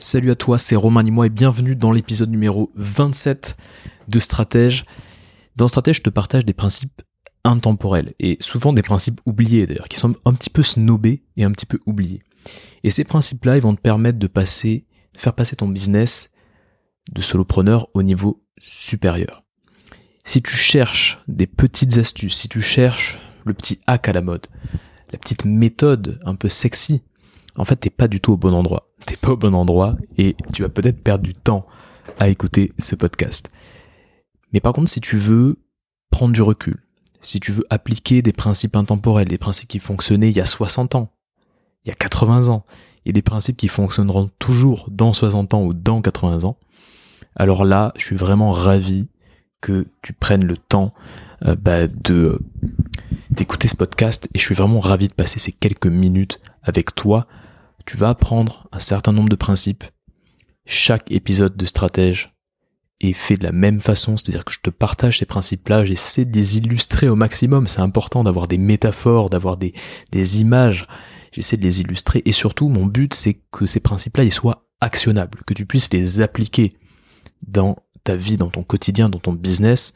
Salut à toi, c'est Romain Limois et bienvenue dans l'épisode numéro 27 de Stratège. Dans Stratège, je te partage des principes intemporels et souvent des principes oubliés d'ailleurs, qui sont un petit peu snobés et un petit peu oubliés. Et ces principes-là, ils vont te permettre de passer, faire passer ton business de solopreneur au niveau supérieur. Si tu cherches des petites astuces, si tu cherches le petit hack à la mode, la petite méthode un peu sexy en fait, t'es pas du tout au bon endroit. T'es pas au bon endroit et tu vas peut-être perdre du temps à écouter ce podcast. Mais par contre, si tu veux prendre du recul, si tu veux appliquer des principes intemporels, des principes qui fonctionnaient il y a 60 ans, il y a 80 ans, et des principes qui fonctionneront toujours dans 60 ans ou dans 80 ans, alors là, je suis vraiment ravi que tu prennes le temps euh, bah, de d'écouter ce podcast et je suis vraiment ravi de passer ces quelques minutes avec toi tu vas apprendre un certain nombre de principes. Chaque épisode de stratège est fait de la même façon, c'est-à-dire que je te partage ces principes-là, j'essaie de les illustrer au maximum, c'est important d'avoir des métaphores, d'avoir des, des images, j'essaie de les illustrer, et surtout mon but c'est que ces principes-là soient actionnables, que tu puisses les appliquer dans ta vie, dans ton quotidien, dans ton business.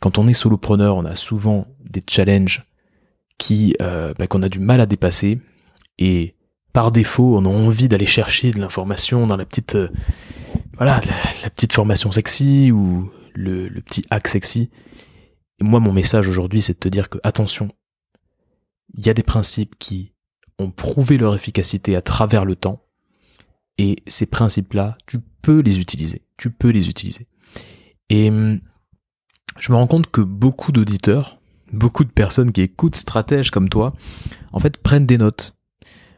Quand on est solopreneur, on a souvent des challenges qui euh, bah, qu'on a du mal à dépasser, et par défaut, on a envie d'aller chercher de l'information dans la petite, euh, voilà, la, petite formation sexy ou le, petit hack sexy. Et moi, mon message aujourd'hui, c'est de te dire que attention, il y a des principes qui ont prouvé leur efficacité à travers le temps, et ces principes-là, tu peux les utiliser. Tu peux les utiliser. Et hum, je me rends compte que beaucoup d'auditeurs, beaucoup de personnes qui écoutent stratèges comme toi, en fait, prennent des notes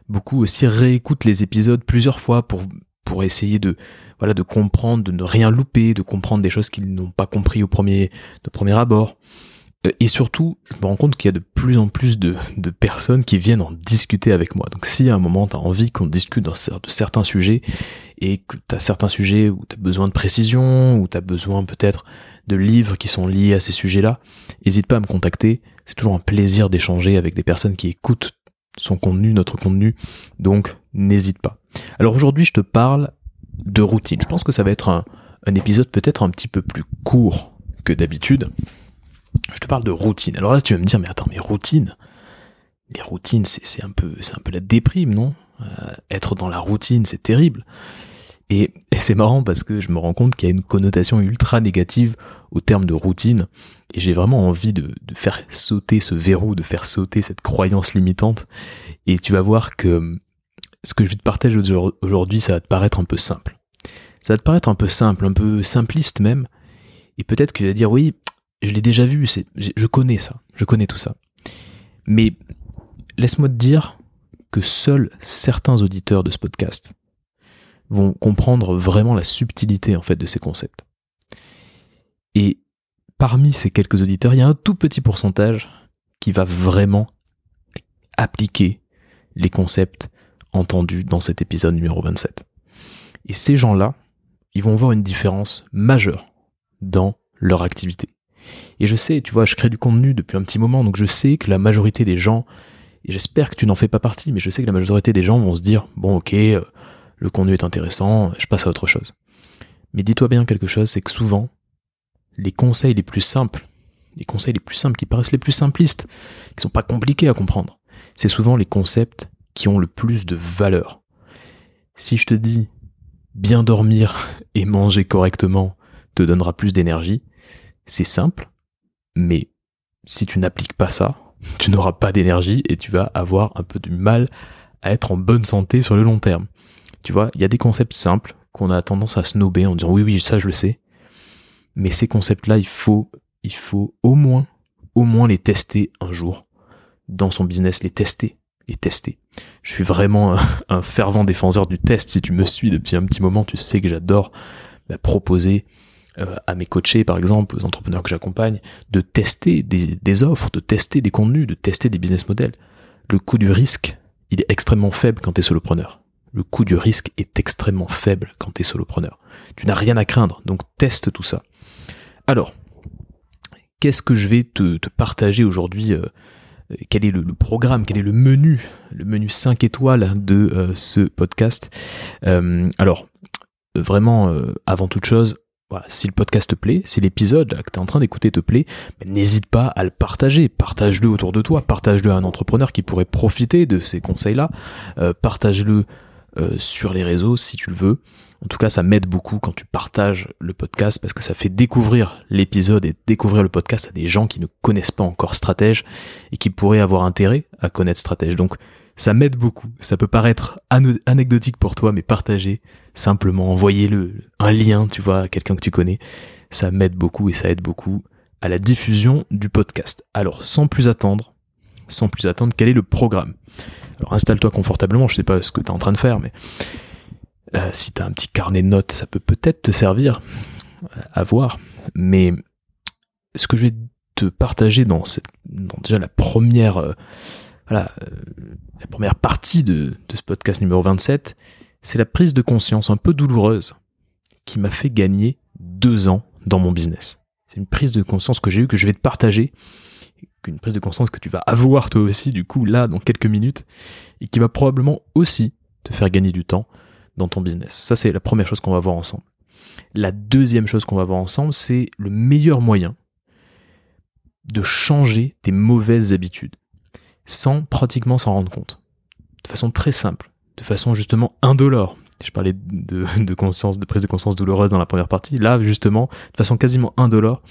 beaucoup aussi réécoutent les épisodes plusieurs fois pour pour essayer de voilà de comprendre, de ne rien louper, de comprendre des choses qu'ils n'ont pas compris au premier de premier abord. Euh, et surtout, je me rends compte qu'il y a de plus en plus de, de personnes qui viennent en discuter avec moi. Donc si à un moment tu envie qu'on discute de certains sujets et que tu certains sujets où tu as besoin de précision, où tu as besoin peut-être de livres qui sont liés à ces sujets-là, n'hésite pas à me contacter. C'est toujours un plaisir d'échanger avec des personnes qui écoutent son contenu, notre contenu, donc n'hésite pas. Alors aujourd'hui je te parle de routine. Je pense que ça va être un, épisode peut-être un petit peu plus court que d'habitude. Je te parle de routine. Alors là tu vas me dire mais attends mais routine? Les routines c'est un peu un peu la déprime non? Euh, Être dans la routine c'est terrible. Et, c'est marrant parce que je me rends compte qu'il y a une connotation ultra négative au terme de routine. Et j'ai vraiment envie de, faire sauter ce verrou, de faire sauter cette croyance limitante. Et tu vas voir que ce que je vais te partager aujourd'hui, ça va te paraître un peu simple. Ça va te paraître un peu simple, un peu simpliste même. Et peut-être que tu vas dire, oui, je l'ai déjà vu, je connais ça, je connais tout ça. Mais laisse-moi te dire que seuls certains auditeurs de ce podcast vont comprendre vraiment la subtilité en fait de ces concepts. Et parmi ces quelques auditeurs, il y a un tout petit pourcentage qui va vraiment appliquer les concepts entendus dans cet épisode numéro 27. Et ces gens-là, ils vont voir une différence majeure dans leur activité. Et je sais, tu vois, je crée du contenu depuis un petit moment, donc je sais que la majorité des gens, et j'espère que tu n'en fais pas partie, mais je sais que la majorité des gens vont se dire, bon ok, euh, le contenu est intéressant, je passe à autre chose. Mais dis-toi bien quelque chose, c'est que souvent, les conseils les plus simples, les conseils les plus simples, qui paraissent les plus simplistes, qui sont pas compliqués à comprendre, c'est souvent les concepts qui ont le plus de valeur. Si je te dis bien dormir et manger correctement te donnera plus d'énergie, c'est simple, mais si tu n'appliques pas ça, tu n'auras pas d'énergie et tu vas avoir un peu du mal à être en bonne santé sur le long terme. Tu vois, il y a des concepts simples qu'on a tendance à snober en disant oui, oui, ça je le sais. Mais ces concepts-là, il faut, il faut au moins, au moins les tester un jour dans son business, les tester, les tester. Je suis vraiment un, fervent défenseur du test. Si tu me suis depuis un petit moment, tu sais que j'adore bah, proposer euh, à mes coachés, par exemple, aux entrepreneurs que j'accompagne, de tester des, des, offres, de tester des contenus, de tester des business models. Le coût du risque, il est extrêmement faible quand tu es solopreneur le coût du risque est extrêmement faible quand tu es solopreneur. Tu n'as rien à craindre, donc teste tout ça. Alors, qu'est-ce que je vais te, partager aujourd'hui euh, quel est le, programme, quel est le menu, le menu 5 étoiles de ce podcast? alors, vraiment, avant toute chose, si le podcast te plaît, si l'épisode que tu es en train d'écouter te plaît, ben, n'hésite pas à le partager. Partage-le autour de toi, partage-le à un entrepreneur qui pourrait profiter de ces conseils-là, euh, partage-le euh, sur les réseaux si tu le veux. En tout cas, ça m'aide beaucoup quand tu partages le podcast parce que ça fait découvrir l'épisode et découvrir le podcast à des gens qui ne connaissent pas encore Stratège et qui pourraient avoir intérêt à connaître Stratège. Donc, ça m'aide beaucoup. Ça peut paraître anecdotique pour toi, mais partager, simplement envoyer-le un lien, tu vois, à quelqu'un que tu connais, ça m'aide beaucoup et ça aide beaucoup à la diffusion du podcast. Alors, sans plus attendre, sans plus attendre, quel est le programme? Alors, installe-toi confortablement, je sais pas ce que tu es en train de faire, mais euh, si tu as un petit carnet de notes, ça peut peut-être te servir euh, à voir. Mais ce que je vais te partager dans, cette, déjà la première... Euh, voilà, la première partie de, ce podcast numéro 27, c'est la prise de conscience un peu douloureuse qui m'a fait gagner deux ans dans mon business. C'est une prise de conscience que j'ai eue, que je vais te partager, une prise de conscience que tu vas avoir toi aussi, du coup, là, dans quelques minutes, et qui va probablement aussi te faire gagner du temps dans ton business. Ça, c'est la première chose qu'on va voir ensemble. La deuxième chose qu'on va voir ensemble, c'est le meilleur moyen de changer tes mauvaises habitudes sans pratiquement s'en rendre compte. De façon très simple, de façon justement indolore. Je parlais de, de, conscience, de prise de conscience douloureuse dans la première partie. Là, justement, de façon quasiment indolore,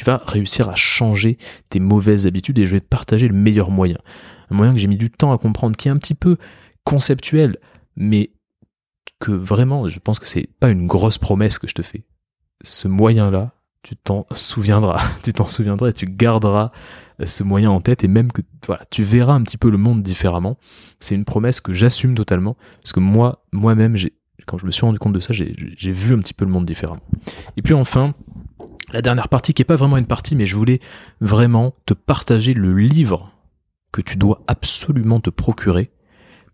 tu vas réussir à changer tes mauvaises habitudes et je vais te partager le meilleur moyen. Un moyen que j'ai mis du temps à comprendre, qui est un petit peu conceptuel, mais que vraiment, je pense que c'est pas une grosse promesse que je te fais. Ce moyen-là, tu t'en souviendras, tu t'en souviendras et tu garderas ce moyen en tête et même que voilà, tu verras un petit peu le monde différemment. C'est une promesse que j'assume totalement parce que moi, moi-même, quand je me suis rendu compte de ça, j'ai vu un petit peu le monde différemment. Et puis enfin, la dernière partie qui est pas vraiment une partie, mais je voulais vraiment te partager le livre que tu dois absolument te procurer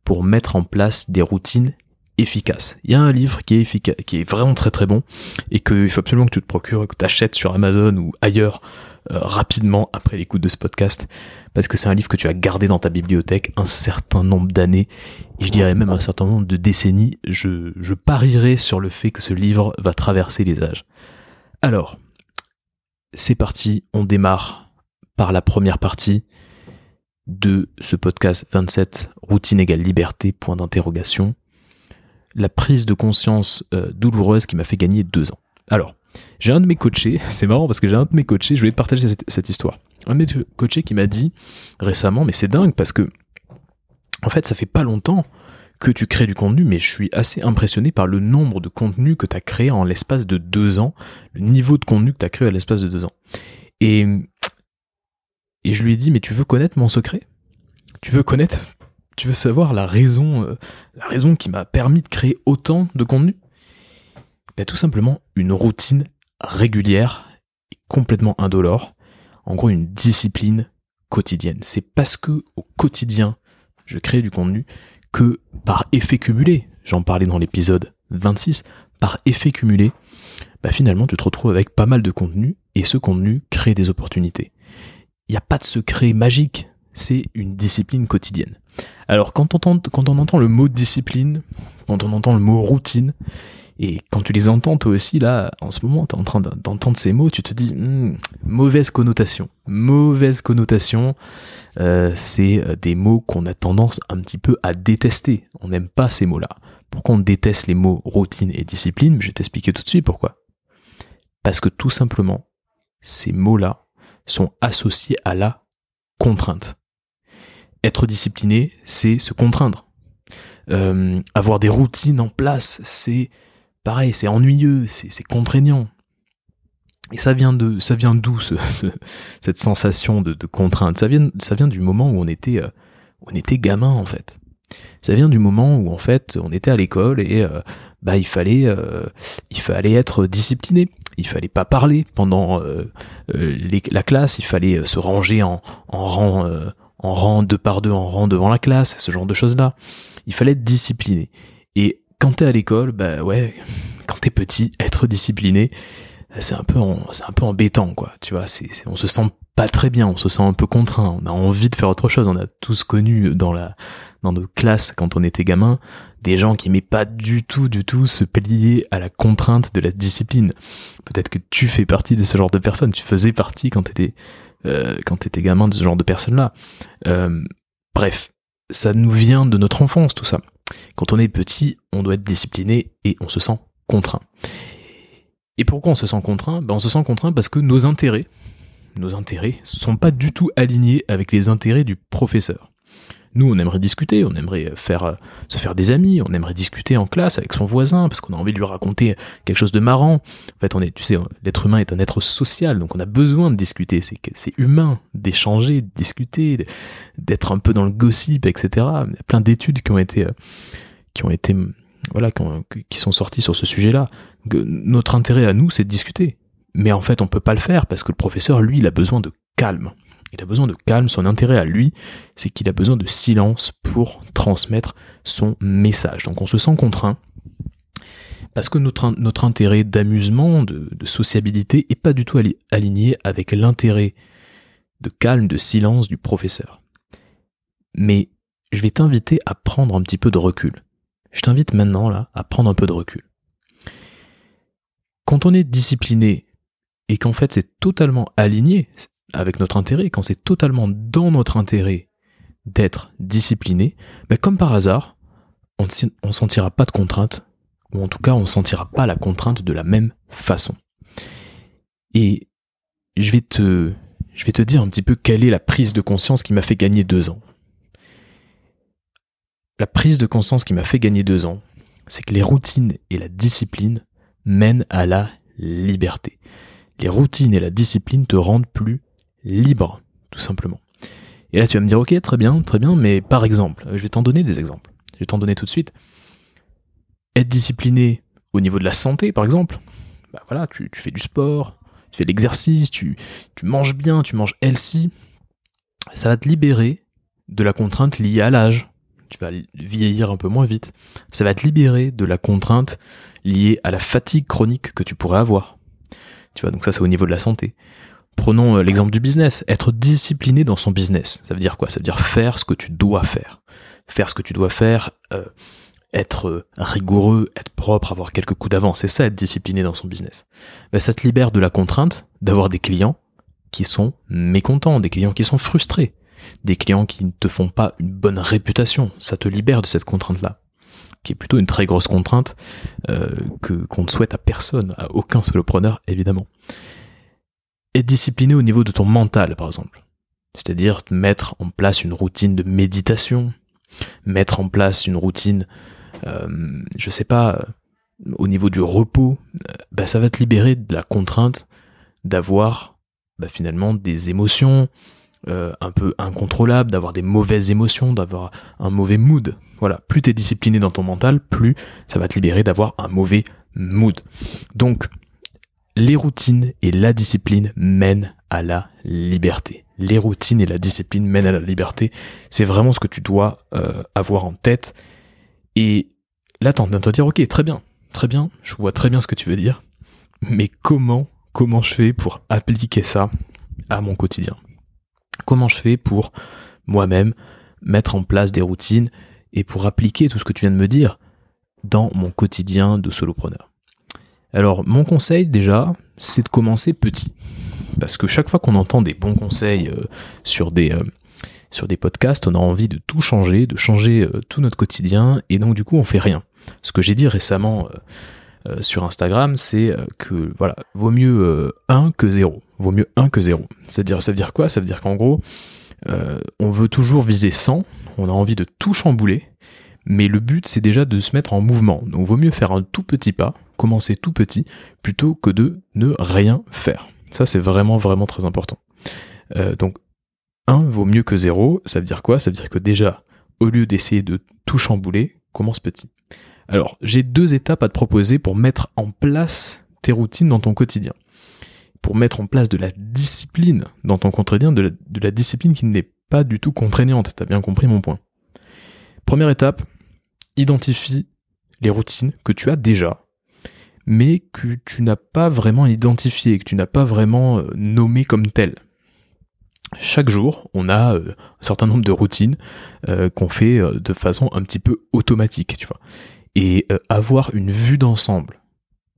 pour mettre en place des routines efficaces. Il y a un livre qui est efficace, qui est vraiment très très bon et qu'il faut absolument que tu te procures, que tu achètes sur Amazon ou ailleurs euh, rapidement après l'écoute de ce podcast, parce que c'est un livre que tu as gardé dans ta bibliothèque un certain nombre d'années, et je dirais même un certain nombre de décennies. Je, je parierais sur le fait que ce livre va traverser les âges. Alors, c'est parti, on démarre par la première partie de ce podcast 27, routine égale liberté, point d'interrogation. La prise de conscience euh, douloureuse qui m'a fait gagner deux ans. Alors, j'ai un de mes coachés, c'est marrant parce que j'ai un de mes coachés, je voulais te partager cette, histoire. Un de mes coachés qui m'a dit récemment, mais c'est dingue parce que, en fait, ça fait pas longtemps que tu crées du contenu, mais je suis assez impressionné par le nombre de contenus que tu as créé en l'espace de deux ans, le niveau de contenu que tu as créé à l'espace de deux ans. Et, et je lui ai dit, mais tu veux connaître mon secret? Tu veux connaître, tu veux savoir la raison, euh, la raison qui m'a permis de créer autant de contenu ben, Tout simplement une routine régulière et complètement indolore. En gros, une discipline quotidienne. C'est parce que au quotidien, je crée du contenu que par effet cumulé, j'en parlais dans l'épisode 26, par effet cumulé, bah finalement tu te retrouves avec pas mal de contenu et ce contenu crée des opportunités. Il n'y a pas de secret magique, c'est une discipline quotidienne. Alors quand on, quand on entend le mot discipline, quand on entend le mot routine, et quand tu les entends toi aussi, là, en ce moment, tu es en train d'entendre ces mots, tu te dis, hmm, mauvaise connotation. Mauvaise connotation, euh, c'est euh, des mots qu'on a tendance un petit peu à détester. On n'aime pas ces mots-là. Pourquoi on déteste les mots routine et discipline? Je vais t'expliquer tout de suite pourquoi. Parce que tout simplement, ces mots-là sont associés à la contrainte. Être discipliné, c'est se contraindre. Euh, avoir des routines en place, c'est pareil, c'est ennuyeux, c'est contraignant. Et ça vient de, ça vient d'où cette sensation de, contrainte? Ça vient, ça vient du moment où on était, euh, on était gamin en fait. Ça vient du moment où en fait on était à l'école et euh, bah il fallait, euh, il fallait être discipliné. Il fallait pas parler pendant la classe. Il fallait se ranger en, en rang, en rang deux par deux, en rang devant la classe, ce genre de choses là. Il fallait être discipliné. Et quand t'es à l'école, bah ouais, quand t'es petit, être discipliné, c'est un peu, c'est un peu embêtant, quoi. Tu vois, c'est, on se sent pas très bien, on se sent un peu contraint, on a envie de faire autre chose. On a tous connu dans la dans nos classes quand on était gamin des gens qui n'aimaient pas du tout, du tout se plier à la contrainte de la discipline. Peut-être que tu fais partie de ce genre de personnes. Tu faisais partie quand t'étais euh, quand t'étais gamin de ce genre de personnes-là. Euh, bref, ça nous vient de notre enfance tout ça. Quand on est petit, on doit être discipliné et on se sent contraint. Et pourquoi on se sent contraint? Ben On se sent contraint parce que nos intérêts, nos intérêts, ne sont pas du tout alignés avec les intérêts du professeur. Nous, on aimerait discuter, on aimerait faire, euh, se faire des amis, on aimerait discuter en classe avec son voisin parce qu'on a envie de lui raconter quelque chose de marrant. En fait, on est, tu sais, l'être humain est un être social, donc on a besoin de discuter. C'est, humain d'échanger, de discuter, d'être un peu dans le gossip, etc. Il y a plein d'études qui ont été, euh, qui ont été, voilà, qui, sont sorties sur ce sujet-là. Notre intérêt à nous, c'est de discuter. Mais en fait, on peut pas le faire parce que le professeur, lui, il a besoin de calme. Il a besoin de calme, son intérêt à lui, c'est qu'il a besoin de silence pour transmettre son message. Donc on se sent contraint parce que notre, intérêt d'amusement, de, sociabilité, est pas du tout aligné avec l'intérêt de calme, de silence du professeur. Mais je vais t'inviter à prendre un petit peu de recul. Je t'invite maintenant là à prendre un peu de recul. Quand on est discipliné et qu'en fait c'est totalement aligné, avec notre intérêt, quand c'est totalement dans notre intérêt d'être discipliné, comme par hasard, on ne sentira pas de contrainte, ou en tout cas on ne sentira pas la contrainte de la même façon. Et je vais te, je vais te dire un petit peu quelle est la prise de conscience qui m'a fait gagner deux ans. La prise de conscience qui m'a fait gagner deux ans, c'est que les routines et la discipline mènent à la liberté. Les routines et la discipline te rendent plus libre, tout simplement. Et là, tu vas me dire, ok, très bien, très bien, mais par exemple, je vais t'en donner des exemples. Je vais t'en donner tout de suite. Être discipliné au niveau de la santé, par exemple, bah voilà, tu, fais du sport, tu fais de l'exercice, tu, tu manges bien, tu manges healthy, ça va te libérer de la contrainte liée à l'âge. Tu vas vieillir un peu moins vite. Ça va te libérer de la contrainte liée à la fatigue chronique que tu pourrais avoir. Tu vois, donc ça c'est au niveau de la santé. Prenons euh, l'exemple du business, être discipliné dans son business. Ça veut dire quoi? Ça veut dire faire ce que tu dois faire. Faire ce que tu dois faire, euh, être euh, rigoureux, être propre, avoir quelques coups d'avance. C'est ça être discipliné dans son business. Ben, ça te libère de la contrainte d'avoir des clients qui sont mécontents, des clients qui sont frustrés, des clients qui ne te font pas une bonne réputation. Ça te libère de cette contrainte-là qui est plutôt une très grosse contrainte que qu'on ne souhaite à personne, à aucun solopreneur évidemment discipliné au niveau de ton mental, par exemple. C'est-à-dire mettre en place une routine de méditation, mettre en place une routine, euh, je sais pas, euh, au niveau du repos, euh, bah, ça va te libérer de la contrainte d'avoir bah, finalement des émotions un peu incontrôlables, d'avoir des mauvaises émotions, d'avoir un mauvais mood. Voilà, plus tu es discipliné dans ton mental, plus ça va te libérer d'avoir un mauvais mood. Donc, les routines et la discipline mènent à la liberté. Les routines et la discipline mènent à la liberté. C'est vraiment ce que tu dois euh, avoir en tête. Et là, t'es en de te dire, ok, très bien, très bien, je vois très bien ce que tu veux dire. Mais comment, comment je fais pour appliquer ça à mon quotidien? Comment je fais pour moi-même mettre en place des routines et pour appliquer tout ce que tu viens de me dire dans mon quotidien de solopreneur? Alors, mon conseil déjà, c'est de commencer petit. Parce que chaque fois qu'on entend des bons conseils euh, sur, des, euh, sur des podcasts, on a envie de tout changer, de changer euh, tout notre quotidien, et donc du coup, on fait rien. Ce que j'ai dit récemment sur Instagram, c'est que voilà, vaut mieux 1 que 0. Vaut mieux 1 que 0. C'est-à-dire, ça veut dire quoi? Ça veut dire qu'en gros, on veut toujours viser 100, on a envie de tout chambouler, mais le but c'est déjà de se mettre en mouvement. Donc vaut mieux faire un tout petit pas, commencer tout petit, plutôt que de ne rien faire. Ça c'est vraiment vraiment très important. Euh, donc 1 vaut mieux que 0, ça veut dire quoi? Ça veut dire que déjà, au lieu d'essayer de tout chambouler, commence petit. Alors j'ai deux étapes à te proposer pour mettre en place tes routines dans ton quotidien. Pour mettre en place de la discipline dans ton quotidien, de la, de la discipline qui n'est pas du tout contraignante. T'as bien compris mon point. Première étape, identifie les routines que tu as déjà, mais que tu n'as pas vraiment identifiées, que tu n'as pas vraiment euh, nommé comme telles. chaque jour, on a euh, un certain nombre de routines euh, qu'on fait de façon un petit peu automatique, tu vois. Et avoir une vue d'ensemble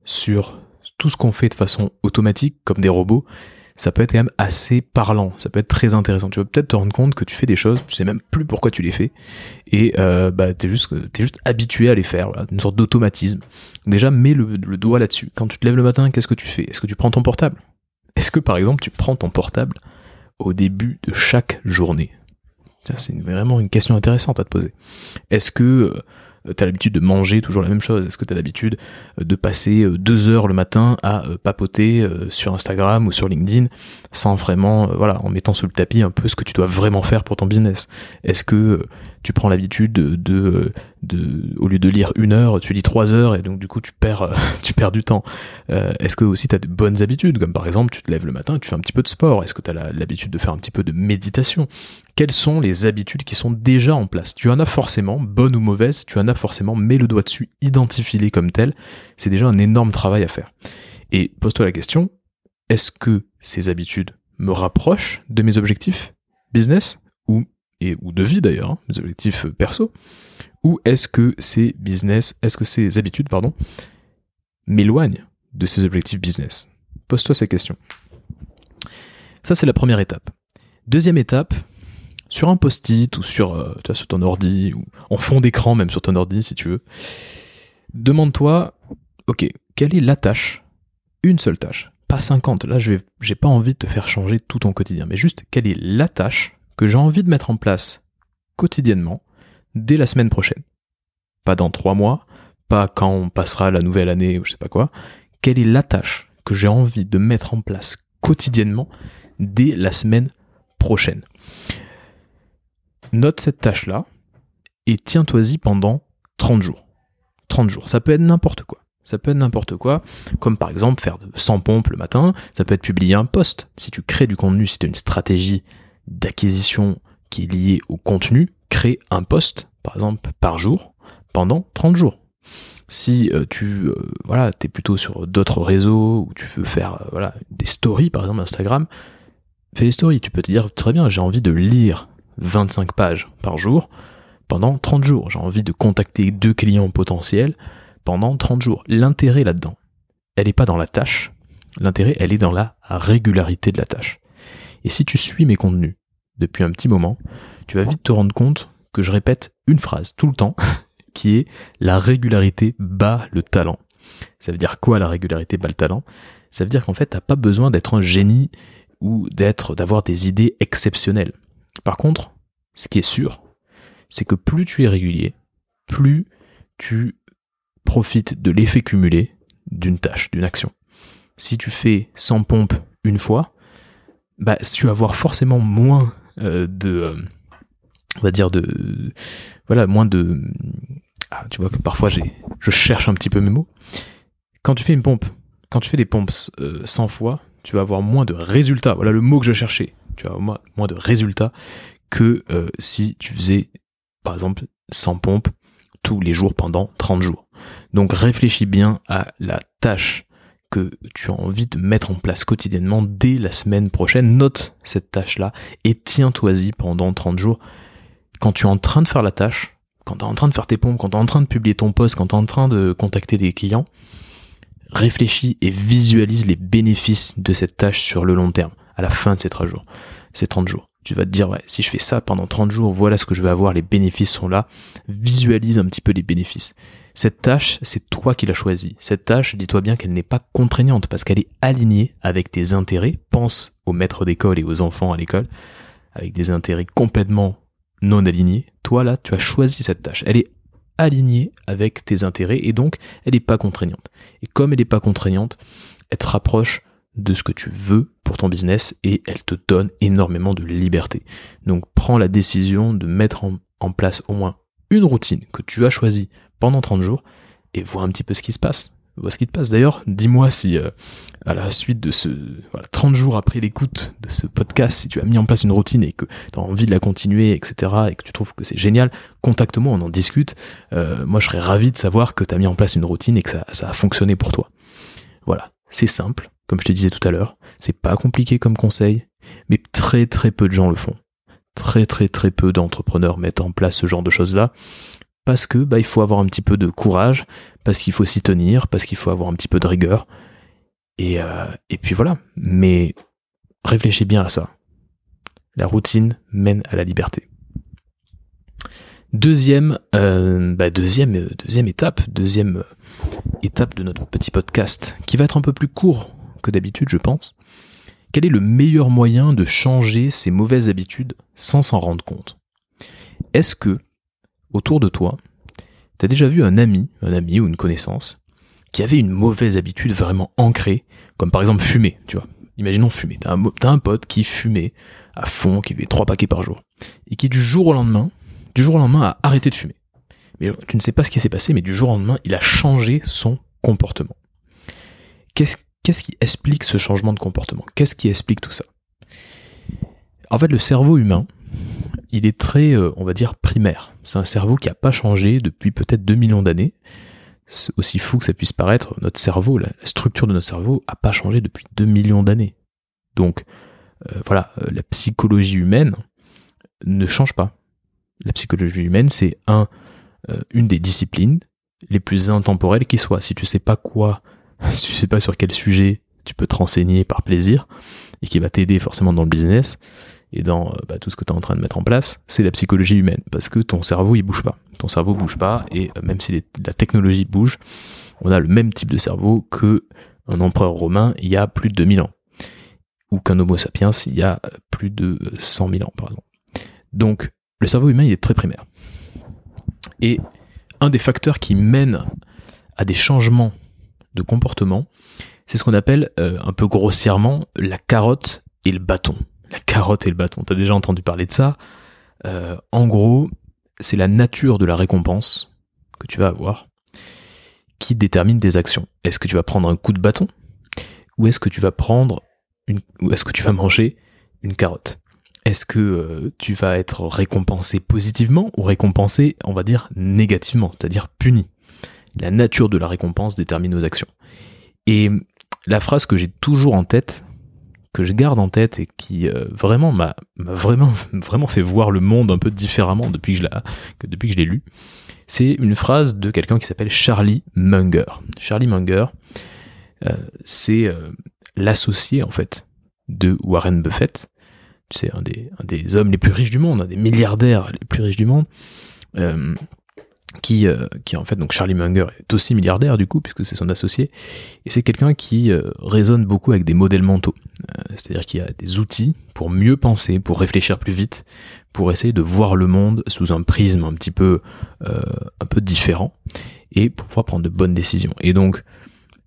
sur tout ce qu'on fait de façon automatique, comme des robots, ça peut être quand même assez parlant, ça peut être très intéressant. Tu vas peut-être te rendre compte que tu fais des choses, tu sais même plus pourquoi tu les fais, et euh, bah t'es juste t'es juste habitué à les faire, une sorte d'automatisme. Déjà, mets le, doigt là-dessus. Quand tu te lèves le matin, qu'est-ce que tu fais? Est-ce que tu prends ton portable? Est-ce que par exemple tu prends ton portable au début de chaque journée? C'est vraiment une question intéressante à te poser. Est-ce que euh, t'as l'habitude de manger toujours la même chose. Est-ce que t'as l'habitude euh, de passer euh, deux heures le matin à papoter sur Instagram ou sur LinkedIn sans vraiment, voilà, en mettant sous le tapis un peu ce que tu dois vraiment faire pour ton business? Est-ce que tu prends l'habitude de, de, au lieu de lire une heure, tu lis trois heures et donc du coup tu perds, tu perds du temps. Est-ce que aussi tu as de bonnes habitudes, comme par exemple tu te lèves le matin et tu fais un petit peu de sport. Est-ce que tu as l'habitude de faire un petit peu de méditation? Quelles sont les habitudes qui sont déjà en place? Tu en as forcément, bonnes ou mauvaises, tu en as forcément, mets le doigt dessus, identifie-les comme tels. C'est déjà un énorme travail à faire. Et pose-toi la question, est-ce que ces habitudes me rapprochent de mes objectifs business ou, et, ou de vie d'ailleurs, hein, mes objectifs perso? Ou est-ce que ces business, est-ce que ces habitudes, pardon, m'éloignent de ces objectifs business? Pose-toi ces questions. Ça, c'est la première étape. Deuxième étape, sur un post-it ou sur, euh, sur ton ordi ou en fond d'écran même sur ton ordi si tu veux. Demande-toi, ok, quelle est la tâche? Une seule tâche, pas 50. Là, je j'ai pas envie de te faire changer tout ton quotidien, mais juste quelle est la tâche que j'ai envie de mettre en place quotidiennement dès la semaine prochaine. Pas dans trois mois, pas quand on passera la nouvelle année ou je sais pas quoi. Quelle est la tâche que j'ai envie de mettre en place quotidiennement dès la semaine prochaine? Note cette tâche-là et tiens-toi-y pendant 30 jours. 30 jours, ça peut être n'importe quoi. Ça peut être n'importe quoi, comme par exemple faire 100 pompes le matin, ça peut être publier un post. Si tu crées du contenu, si tu as une stratégie d'acquisition qui est liée au contenu, crée un post, par exemple, par jour, pendant 30 jours. Si euh, tu euh, voilà, es plutôt sur d'autres réseaux, ou tu veux faire euh, voilà, des stories, par exemple Instagram, fais des stories. Tu peux te dire, très bien, j'ai envie de lire 25 pages par jour pendant 30 jours. J'ai envie de contacter deux clients potentiels pendant 30 jours. L'intérêt là-dedans, elle n'est pas dans la tâche, l'intérêt, elle est dans la régularité de la tâche. Et si tu suis mes contenus depuis un petit moment, tu vas vite te rendre compte que je répète une phrase tout le temps, qui est la régularité bat le talent. Ça veut dire quoi la régularité bat le talent? Ça veut dire qu'en fait, t'as pas besoin d'être un génie ou d'être, d'avoir des idées exceptionnelles. Par contre, ce qui est sûr, c'est que plus tu es régulier, plus tu profites de l'effet cumulé d'une tâche, d'une action. Si tu fais 100 pompes une fois, bah, tu vas avoir forcément moins de, euh, on va dire de, voilà, moins de, ah, tu vois que parfois j'ai, je cherche un petit peu mes mots. Quand tu fais une pompe, quand tu fais des pompes 100 euh, fois, tu vas avoir moins de résultats. Voilà le mot que je cherchais tu as moins, moins de résultats que euh, si tu faisais, par exemple, 100 pompes tous les jours pendant 30 jours. Donc réfléchis bien à la tâche que tu as envie de mettre en place quotidiennement dès la semaine prochaine. Note cette tâche-là et tiens-toi-y pendant 30 jours. Quand tu es en train de faire la tâche, quand tu es en train de faire tes pompes, quand tu es en train de publier ton post, quand tu es en train de contacter des clients, réfléchis et visualise les bénéfices de cette tâche sur le long terme à la fin de ces 30 jours. Ces 30 jours. Tu vas te dire, si je fais ça pendant 30 jours, voilà ce que je vais avoir, les bénéfices sont là. Visualise un petit peu les bénéfices. Cette tâche, c'est toi qui l'as choisie. Cette tâche, dis-toi bien qu'elle n'est pas contraignante parce qu'elle est alignée avec tes intérêts. Pense aux maîtres d'école et aux enfants à l'école avec des intérêts complètement non alignés. Toi, là, tu as choisi cette tâche. Elle est alignée avec tes intérêts et donc elle n'est pas contraignante. Et comme elle n'est pas contraignante, elle te rapproche de ce que tu veux pour ton business et elle te donne énormément de liberté. Donc prends la décision de mettre en, place au moins une routine que tu as choisie pendant 30 jours et vois un petit peu ce qui se passe. Vois ce qui te passe. D'ailleurs, dis-moi si euh, à la suite de ce 30 jours après l'écoute de ce podcast, si tu as mis en place une routine et que tu as envie de la continuer, etc., et que tu trouves que c'est génial, contacte-moi, on en discute. Euh, moi, je serais ravi de savoir que tu as mis en place une routine et que ça, ça a fonctionné pour toi. Voilà, c'est simple, comme je te disais tout à l'heure, c'est pas compliqué comme conseil. Mais très très peu de gens le font. Très très très peu d'entrepreneurs mettent en place ce genre de choses-là parce que bah, il faut avoir un petit peu de courage, parce qu'il faut s'y tenir, parce qu'il faut avoir un petit peu de rigueur. Et, euh, puis voilà. Mais réfléchis bien à ça. La routine mène à la liberté. Deuxième, euh, bah, deuxième, euh, deuxième étape, deuxième étape de notre petit podcast, qui va être un peu plus court que d'habitude, je pense. Quel est le meilleur moyen de changer ses mauvaises habitudes sans s'en rendre compte? Est-ce que, autour de toi, tu as déjà vu un ami, un ami ou une connaissance, qui avait une mauvaise habitude vraiment ancrée, comme par exemple fumer, tu vois Imaginons fumer. T'as un, as un pote qui fumait à fond, qui buvait trois paquets par jour, et qui du jour au lendemain du jour au lendemain a arrêté de fumer. Mais tu ne sais pas ce qui s'est passé, mais du jour au lendemain, il a changé son comportement. Qu'est-ce qui explique ce changement de comportement? Qu'est-ce qui explique tout ça? En fait, le cerveau humain, il est très, euh, on va dire, primaire. C'est un cerveau qui n'a pas changé depuis peut-être 2 millions d'années. Aussi fou que ça puisse paraître, notre cerveau, la, structure de notre cerveau n'a pas changé depuis 2 millions d'années. Donc, euh, voilà, euh, la psychologie humaine ne change pas la psychologie humaine, c'est un, une des disciplines les plus intemporelles qui soit. Si tu sais pas quoi, si tu sais pas sur quel sujet tu peux te renseigner par plaisir et qui va t'aider forcément dans le business et dans euh, bah, tout ce que tu es en train de mettre en place, c'est la psychologie humaine parce que ton cerveau il bouge pas. Ton cerveau bouge pas et euh, même si la technologie bouge, on a le même type de cerveau que un empereur romain il y a plus de 2000 ans ou qu'un homo sapiens il y a plus de 100 000 ans par exemple. Donc le cerveau humain, il est très primaire. Et un des facteurs qui mène à des changements de comportement, c'est ce qu'on appelle euh, un peu grossièrement la carotte et le bâton. La carotte et le bâton. Tu as déjà entendu parler de ça. Euh, en gros, c'est la nature de la récompense que tu vas avoir qui détermine tes actions. Est-ce que tu vas prendre un coup de bâton ou est-ce que tu vas prendre ou est-ce que tu vas manger une carotte? Est-ce que euh, tu vas être récompensé positivement ou récompensé, on va dire, négativement, c'est-à-dire puni? La nature de la récompense détermine nos actions. Et la phrase que j'ai toujours en tête, que je garde en tête et qui euh, vraiment m'a vraiment, vraiment fait voir le monde un peu différemment depuis que je, l'ai lu, c'est une phrase de quelqu'un qui s'appelle Charlie Munger. Charlie Munger, euh, c'est l'associé en fait de Warren Buffett c'est un des, un des hommes les plus riches du monde, un des milliardaires les plus riches du monde, euh, qui, euh, qui en fait, donc Charlie Munger est aussi milliardaire du coup, puisque c'est son associé, et c'est quelqu'un qui euh, raisonne beaucoup avec des modèles mentaux, c'est-à-dire qu'il a des outils pour mieux penser, pour réfléchir plus vite, pour essayer de voir le monde sous un prisme un petit peu, un peu différent, et pour pouvoir prendre de bonnes décisions. Et donc,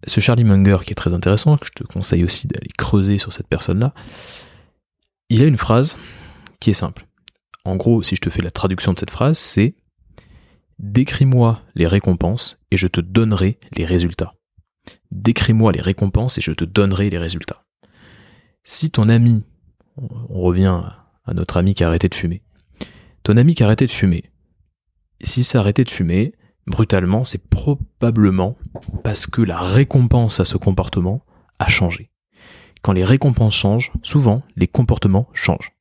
ce Charlie Munger qui est très intéressant, que je te conseille aussi d'aller creuser sur cette personne-là, il a une phrase qui est simple. En gros, si je te fais la traduction de cette phrase, c'est Décris-moi les récompenses et je te donnerai les résultats. Décris-moi les récompenses et je te donnerai les résultats. Si ton ami, on revient à notre ami qui a arrêté de fumer, ton ami qui a arrêté de fumer, si s'est arrêté de fumer, brutalement, c'est probablement parce que la récompense à ce comportement a changé quand les récompenses changent, souvent les comportements changent.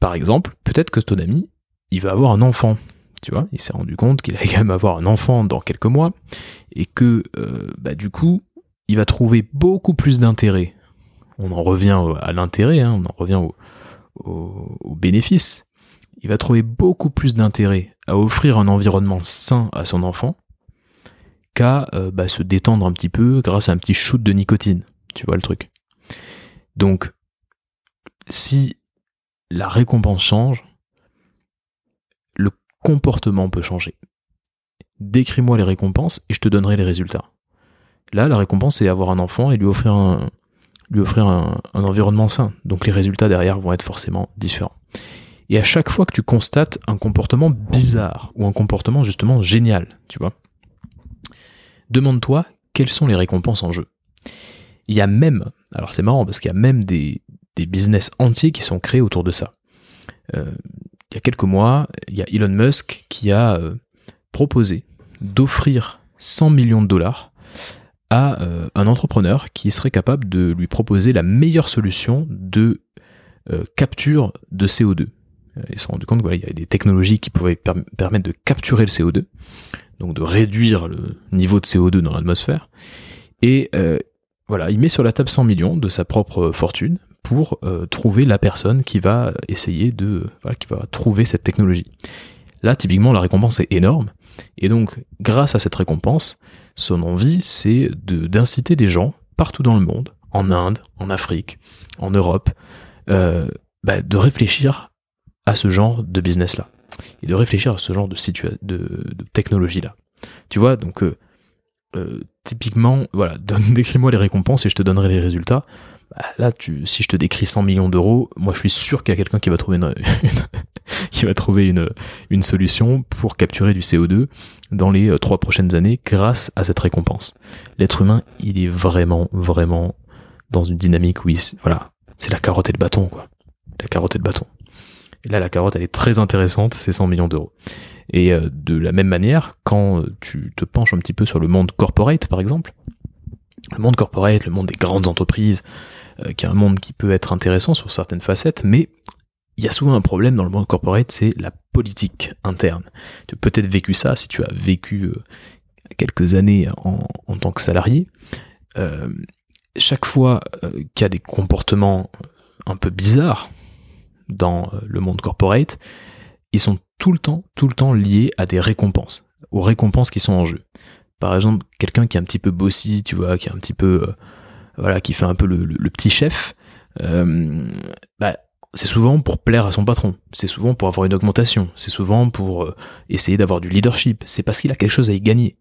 Par exemple, peut-être que ton ami, il va avoir un enfant. Tu vois, il s'est rendu compte qu'il allait quand même avoir un enfant dans quelques mois et que euh, bah, du coup, il va trouver beaucoup plus d'intérêt. On en revient à l'intérêt, hein, on en revient au, bénéfice. Il va trouver beaucoup plus d'intérêt à offrir un environnement sain à son enfant qu'à euh, bah, se détendre un petit peu grâce à un petit shoot de nicotine. Tu vois le truc. Donc, si la récompense change, comportement peut changer. Décris-moi les récompenses et je te donnerai les résultats. Là, la récompense, c'est avoir un enfant et lui offrir un, lui offrir un, environnement sain. Donc les résultats derrière vont être forcément différents. Et à chaque fois que tu constates un comportement bizarre ou un comportement justement génial, tu vois, demande-toi quelles sont les récompenses en jeu. Il y a même, alors c'est marrant parce qu'il y a même des, business entiers qui sont créés autour de ça. Euh, il y a quelques mois, il y a Elon Musk qui a euh, proposé d'offrir 100 millions de dollars à euh, un entrepreneur qui serait capable de lui proposer la meilleure solution de euh, capture de CO2. Ils se sont rendus compte qu'il y a des technologies qui pouvaient permettre de capturer le CO2, donc de réduire le niveau de CO2 dans l'atmosphère. Et voilà, il met sur la table 100 millions de sa propre fortune pour trouver la personne qui va essayer de, qui va trouver cette technologie. Là, typiquement, la récompense est énorme. Et donc, grâce à cette récompense, son envie, c'est d'inciter des gens partout dans le monde, en Inde, en Afrique, en Europe, euh, bah, de réfléchir à ce genre de business-là. Et de réfléchir à ce genre de, technologie-là. Tu vois, donc, euh, euh, typiquement, voilà, décris-moi les récompenses et je te donnerai les résultats. Bah, là, tu, si je te décris 100 millions d'euros, moi je suis sûr qu'il y a quelqu'un qui va trouver une, qui va trouver une, une solution pour capturer du CO2 dans les euh, trois prochaines années grâce à cette récompense. L'être humain, il est vraiment, vraiment dans une dynamique où il, voilà, c'est la carotte et le bâton, quoi. La carotte et le bâton. Là, la carotte, elle est très intéressante, c'est 100 millions d'euros. Et euh, de la même manière, quand tu te penches un petit peu sur le monde corporate, par exemple, le monde corporate, le monde des grandes entreprises, euh, qui est un monde qui peut être intéressant sur certaines facettes, mais il y a souvent un problème dans le monde corporate, c'est la politique interne. Tu as peut-être vécu ça si tu as vécu euh, quelques années en, tant que salarié. Euh, chaque fois qu'il y a des comportements un peu bizarres dans le monde corporate, ils sont tout le temps, tout le temps liés à des récompenses, aux récompenses qui sont en jeu. Par exemple, quelqu'un qui est un petit peu bossy, tu vois, qui est un petit peu voilà, qui fait un peu le, petit chef, euh, bah, c'est souvent pour plaire à son patron, c'est souvent pour avoir une augmentation, c'est souvent pour euh, essayer d'avoir du leadership, c'est parce qu'il a quelque chose à y gagner.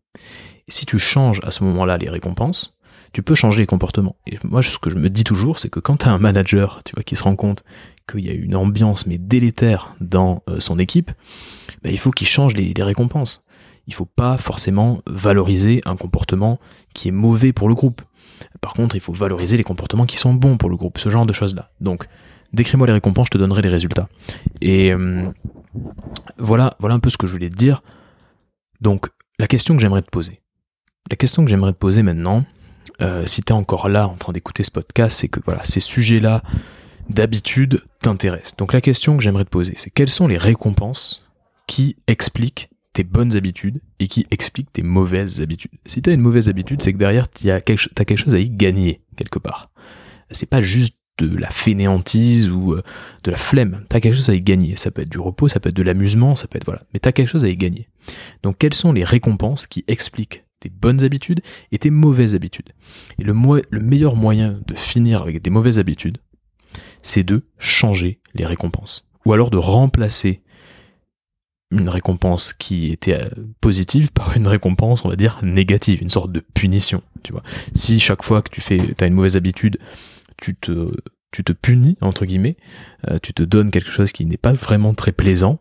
Et si tu changes à ce moment-là les récompenses, tu peux changer les comportements. Et moi, ce que je me dis toujours, c'est que quand tu as un manager, tu vois, qui se rend compte qu'il y a une ambiance mais délétère dans euh, son équipe, bah, il faut qu'il change les, récompenses. Il faut pas forcément valoriser un comportement qui est mauvais pour le groupe. Par contre, il faut valoriser les comportements qui sont bons pour le groupe, ce genre de choses-là. Donc, décris-moi les récompenses, je te donnerai les résultats. Et euh, voilà, voilà un peu ce que je voulais te dire. Donc, la question que j'aimerais te poser. La question que j'aimerais te poser maintenant, euh, si tu es encore là en train d'écouter ce podcast, c'est que voilà, ces sujets-là, d'habitude, t'intéressent. Donc la question que j'aimerais te poser, c'est quelles sont les récompenses qui expliquent tes bonnes habitudes et qui explique tes mauvaises habitudes. Si tu as une mauvaise habitude, c'est que derrière, tu as quelque, as quelque chose à y gagner quelque part. C'est pas juste de la fainéantise ou euh, de la flemme. Tu as quelque chose à y gagner. Ça peut être du repos, ça peut être de l'amusement, ça peut être voilà. Mais tu as quelque chose à y gagner. Donc quelles sont les récompenses qui expliquent tes bonnes habitudes et tes mauvaises habitudes? Et le, le meilleur moyen de finir avec des mauvaises habitudes, c'est de changer les récompenses. Ou alors de remplacer une récompense qui était euh, positive par une récompense, on va dire, négative, une sorte de punition, tu vois. Si chaque fois que tu fais, as une mauvaise habitude, tu te, tu te punis, entre guillemets, euh, tu te donnes quelque chose qui n'est pas vraiment très plaisant,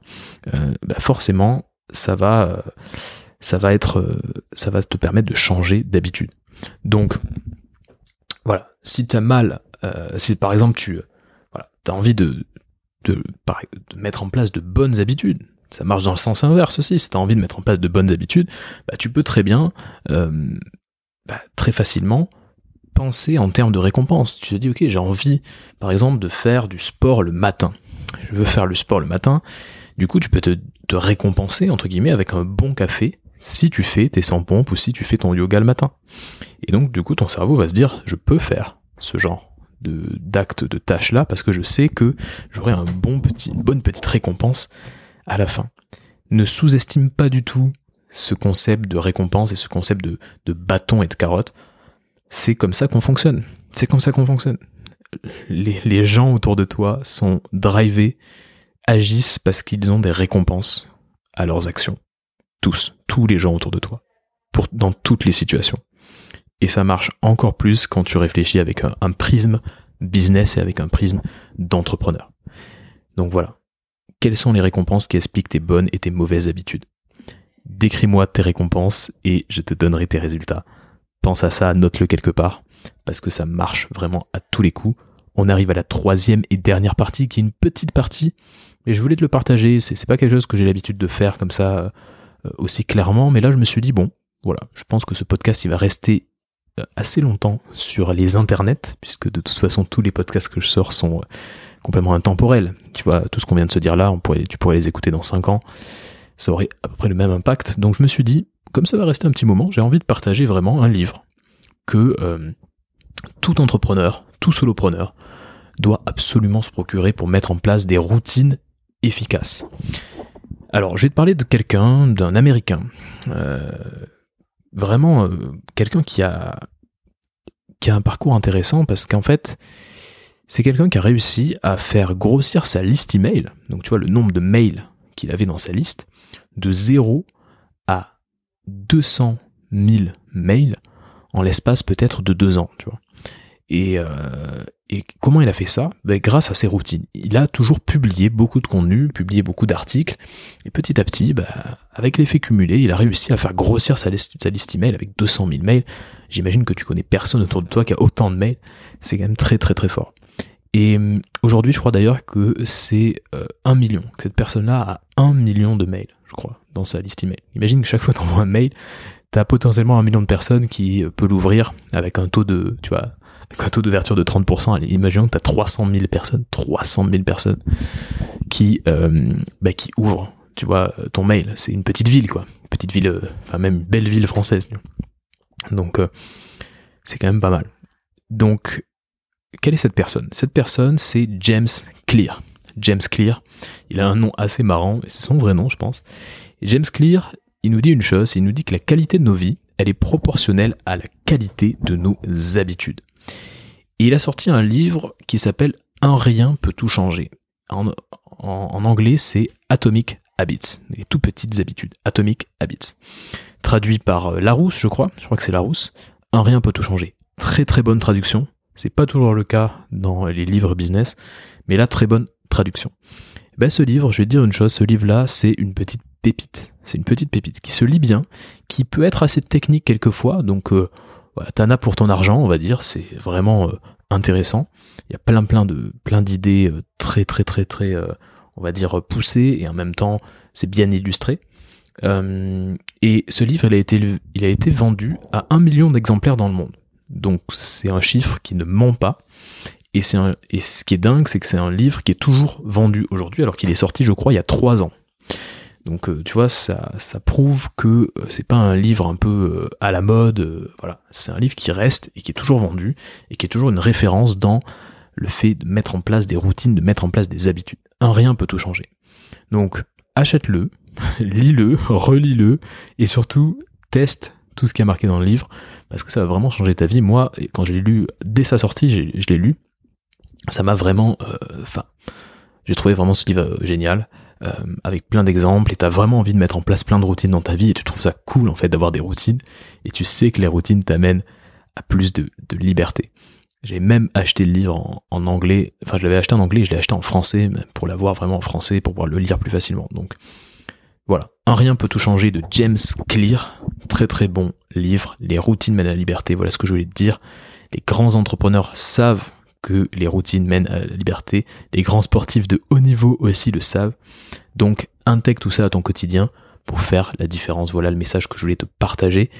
euh, bah forcément, ça va, ça va être, ça va te permettre de changer d'habitude. Donc, voilà, si tu as mal, si par exemple tu, voilà, as envie de, de mettre en place de bonnes habitudes, ça marche dans le sens inverse aussi. Si tu as envie de mettre en place de bonnes habitudes, bah, tu peux très bien, euh, bah, très facilement, penser en termes de récompense. Tu te dis, ok, j'ai envie, par exemple, de faire du sport le matin. Je veux faire le sport le matin. Du coup, tu peux te, récompenser, entre guillemets, avec un bon café si tu fais tes 100 pompes ou si tu fais ton yoga le matin. Et donc, du coup, ton cerveau va se dire, je peux faire ce genre de d'actes, de tâches là, parce que je sais que j'aurai un bon petit, une bonne petite récompense à la fin. Ne sous-estime pas du tout ce concept de récompense et ce concept de, bâton et de carotte. C'est comme ça qu'on fonctionne. C'est comme ça qu'on fonctionne. Les, gens autour de toi sont drivés, agissent parce qu'ils ont des récompenses à leurs actions. Tous, tous les gens autour de toi. Dans toutes les situations. Et ça marche encore plus quand tu réfléchis avec un, un prisme business et avec un prisme d'entrepreneur. Donc voilà, quelles sont les récompenses qui expliquent tes bonnes et tes mauvaises habitudes? Décris-moi tes récompenses et je te donnerai tes résultats. Pense à ça, note-le quelque part, parce que ça marche vraiment à tous les coups. On arrive à la troisième et dernière partie, qui est une petite partie, mais je voulais te le partager. C'est pas quelque chose que j'ai l'habitude de faire comme ça euh, aussi clairement, mais là je me suis dit bon, voilà, je pense que ce podcast il va rester assez longtemps sur les internets, puisque de toute façon tous les podcasts que je sors sont complètement intemporels. Tu vois, tout ce qu'on vient de se dire là, on pourrait, tu pourrais les écouter dans 5 ans, ça aurait à peu près le même impact. Donc je me suis dit, comme ça va rester un petit moment, j'ai envie de partager vraiment un livre que tout entrepreneur, tout solopreneur doit absolument se procurer pour mettre en place des routines efficaces. Alors, je vais te parler de quelqu'un, d'un Américain, euh, vraiment euh, quelqu'un qui a, qui a un parcours intéressant parce qu'en fait, c'est quelqu'un qui a réussi à faire grossir sa liste email, donc tu vois le nombre de mails qu'il avait dans sa liste, de 0 à 200 000 mails en l'espace peut-être de deux ans, tu vois. Et, euh, et comment il a fait ça? Ben, Grâce à ses routines. Il a toujours publié beaucoup de contenu, publié beaucoup d'articles, et petit à petit, ben, avec l'effet cumulé, il a réussi à faire grossir sa liste, sa liste email avec 200 000 mails. J'imagine que tu connais personne autour de toi qui a autant de mails. C'est quand même très très très fort. Et hum, aujourd'hui, je crois d'ailleurs que c'est euh, un million. Cette personne-là a un million de mails, je crois, dans sa liste email. Imagine que chaque fois que tu envoies un mail, tu as potentiellement un million de personnes qui euh, peut l'ouvrir avec un taux de, tu vois, un taux d'ouverture de 30%, allez, imaginons que tu as 300 000 personnes, 300 000 personnes qui, euh, bah, qui ouvrent, tu vois, ton mail. C'est une petite ville, quoi. Une petite ville, euh, enfin même une belle ville française. Donc, euh, c'est quand même pas mal. Donc, quelle est cette personne? Cette personne, c'est James Clear. James Clear, il a un nom assez marrant, et c'est son vrai nom, je pense. James Clear, il nous dit une chose, il nous dit que la qualité de nos vies, elle est proportionnelle à la qualité de nos habitudes. Et il a sorti un livre qui s'appelle Un rien peut tout changer. En, anglais, c'est Atomic Habits, les tout petites habitudes. Atomic Habits. Traduit par euh, Larousse, je crois. Je crois que c'est Larousse. Un rien peut tout changer. Très très bonne traduction. C'est pas toujours le cas dans les livres business, mais là, très bonne traduction. Ben, ce livre, je vais te dire une chose, ce livre-là, c'est une petite pépite. C'est une petite pépite qui se lit bien, qui peut être assez technique quelquefois, donc euh, t'en as pour ton argent, on va dire, c'est vraiment euh, intéressant. Il y a plein plein de plein d'idées euh, très très très très, euh, on va dire poussées et en même temps c'est bien illustré. et ce livre, il a été vendu à un million d'exemplaires dans le monde. Donc c'est un chiffre qui ne ment pas. Et, c'est et ce qui est dingue, c'est que c'est un livre qui est toujours vendu aujourd'hui, alors qu'il est sorti, je crois, il y a trois ans. Donc euh, tu vois, ça, ça prouve que euh, c'est pas un livre un peu euh, à la mode, voilà, c'est un livre qui reste et qui est toujours vendu et qui est toujours une référence dans le fait de mettre en place des routines, de mettre en place des habitudes. Un rien peut tout changer. Donc achète-le, lis-le, relis-le et surtout teste tout ce qui est marqué dans le livre parce que ça va vraiment changer ta vie. Moi, quand je l'ai lu dès sa sortie, je l'ai lu, ça m'a vraiment, enfin, j'ai trouvé vraiment ce livre génial. Euh, avec plein d'exemples et t'as vraiment envie de mettre en place plein de routines dans ta vie et tu trouves ça cool en fait d'avoir des routines et tu sais que les routines t'amènent à plus de, liberté. J'ai même acheté le livre en, anglais, enfin je l'avais acheté en anglais, je l'ai acheté en français pour l'avoir vraiment en français, pour pouvoir le lire plus facilement. Donc voilà, Un rien peut tout changer de James Clear, très très bon livre, Les routines mènent à la liberté, voilà ce que je voulais te dire. Les grands entrepreneurs savent que les routines mènent à la liberté. Les grands sportifs de haut niveau aussi le savent. Donc intègre tout ça à ton quotidien pour faire la différence. Voilà le message que je voulais te partager.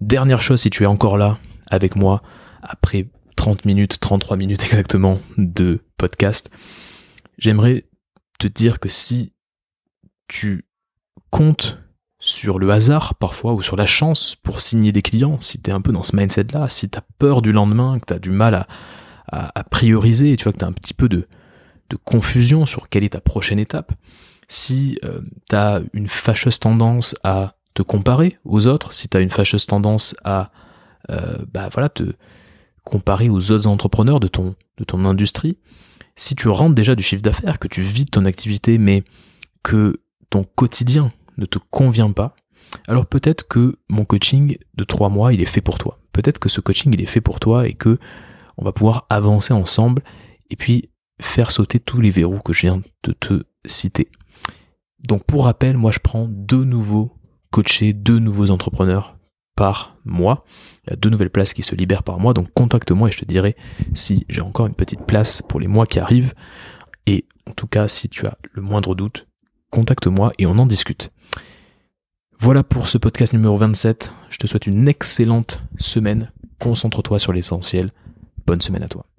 Dernière chose, si tu es encore là avec moi après 30 minutes, 33 minutes exactement de podcast, j'aimerais te dire que si tu comptes sur le hasard parfois ou sur la chance pour signer des clients, si tu es un peu dans ce mindset là, si tu as peur du lendemain, que tu as du mal à, à, prioriser, tu vois que tu as un petit peu de, confusion sur quelle est ta prochaine étape, si euh, tu as une fâcheuse tendance à te comparer aux autres, si tu as une fâcheuse tendance à euh, bah voilà, te comparer aux autres entrepreneurs de ton, de ton industrie, si tu rentres déjà du chiffre d'affaires, que tu vis de ton activité, mais que ton quotidien ne te convient pas, alors peut-être que mon coaching de trois mois, il est fait pour toi. Peut-être que ce coaching, il est fait pour toi et que on va pouvoir avancer ensemble et puis faire sauter tous les verrous que je viens de te citer. Donc pour rappel, moi je prends deux nouveaux coachés, deux nouveaux entrepreneurs par mois. Il y a deux nouvelles places qui se libèrent par mois, donc contacte-moi et je te dirai si j'ai encore une petite place pour les mois qui arrivent. Et en tout cas, si tu as le moindre doute, contacte-moi et on en discute. Voilà pour ce podcast numéro 27. Je te souhaite une excellente semaine concentre-toi sur l'essentiel. Bonne semaine à toi.